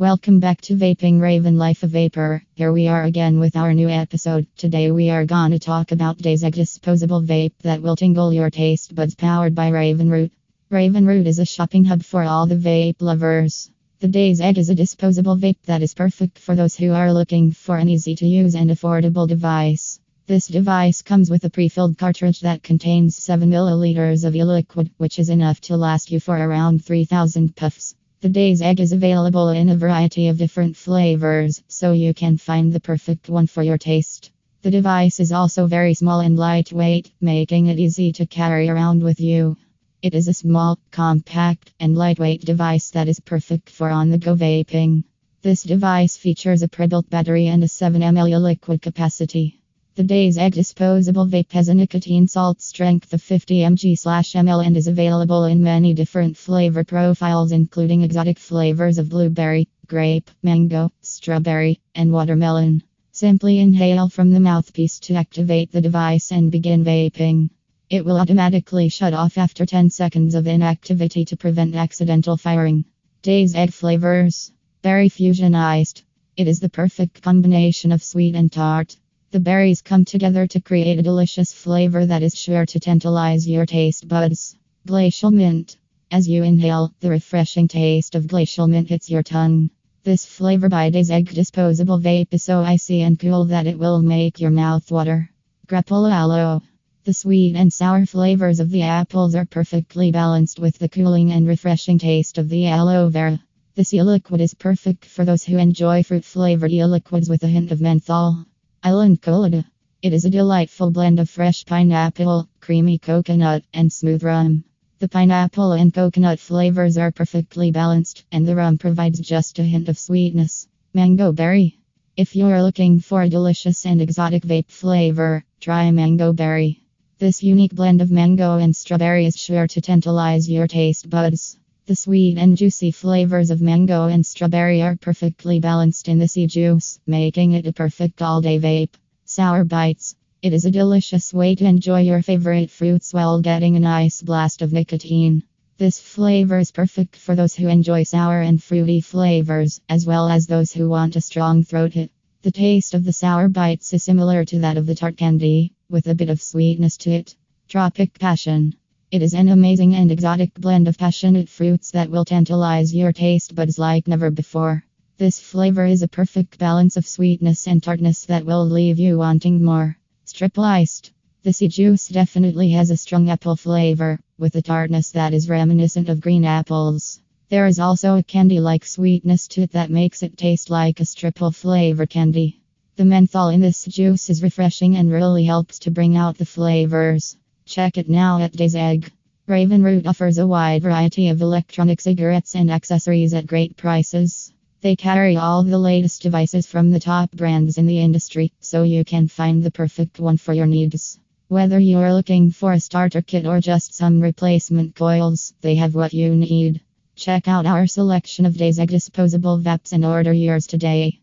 Welcome back to Vaping Raven Life of Vapor. Here we are again with our new episode. Today we are gonna talk about Daze Egge disposable vape that will tingle your taste buds powered by Raven Route. Raven Route is a shopping hub for all the vape lovers. The Daze Egge is a disposable vape that is perfect for those who are looking for an easy to use and affordable device. This device comes with a pre-filled cartridge that contains 7 milliliters of e-liquid, which is enough to last you for around 3000 puffs. The Daze Egge is available in a variety of different flavors, so you can find the perfect one for your taste. The device is also very small and lightweight, making it easy to carry around with you. It is a small, compact, and lightweight device that is perfect for on the go vaping. This device features a pre-built battery and a 7 ml liquid capacity. The Daze Egge disposable vape has a nicotine salt strength of 50 mg/ml and is available in many different flavor profiles, including exotic flavors of blueberry, grape, mango, strawberry, and watermelon. Simply inhale from the mouthpiece to activate the device and begin vaping. It will automatically shut off after 10 seconds of inactivity to prevent accidental firing. Daze Egge flavors Berry Fusion Iced. It is the perfect combination of sweet and tart. The berries come together to create a delicious flavor that is sure to tantalize your taste buds. Glacial mint. As you inhale, the refreshing taste of glacial mint hits your tongue. This flavor by Daze Egge disposable vape is so icy and cool that it will make your mouth water. Grappolo aloe. The sweet and sour flavors of the apples are perfectly balanced with the cooling and refreshing taste of the aloe vera. This e-liquid is perfect for those who enjoy fruit flavored e-liquids with a hint of menthol. Island Colada. It is a delightful blend of fresh pineapple, creamy coconut, and smooth rum. The pineapple and coconut flavors are perfectly balanced, and the rum provides just a hint of sweetness. Mango berry. If you're looking for a delicious and exotic vape flavor, try mango berry. This unique blend of mango and strawberry is sure to tantalize your taste buds. The sweet and juicy flavors of mango and strawberry are perfectly balanced in the e-juice, making it a perfect all day vape. Sour Bites. It is a delicious way to enjoy your favorite fruits while getting a nice blast of nicotine. This flavor is perfect for those who enjoy sour and fruity flavors, as well as those who want a strong throat hit. The taste of the Sour Bites is similar to that of the tart candy, with a bit of sweetness to it. Tropic Passion. It is an amazing and exotic blend of passionate fruits that will tantalize your taste buds like never before. This flavor is a perfect balance of sweetness and tartness that will leave you wanting more. Strip Iced. This juice definitely has a strong apple flavor, with a tartness that is reminiscent of green apples. There is also a candy like sweetness to it that makes it taste like a stripple flavor candy. The menthol in this juice is refreshing and really helps to bring out the flavors. Check it now at Daze Egge. Raven Route offers a wide variety of electronic cigarettes and accessories at great prices. They carry all the latest devices from the top brands in the industry, so you can find the perfect one for your needs. Whether you're looking for a starter kit or just some replacement coils, they have what you need. Check out our selection of Daze Egge disposable vapes and order yours today.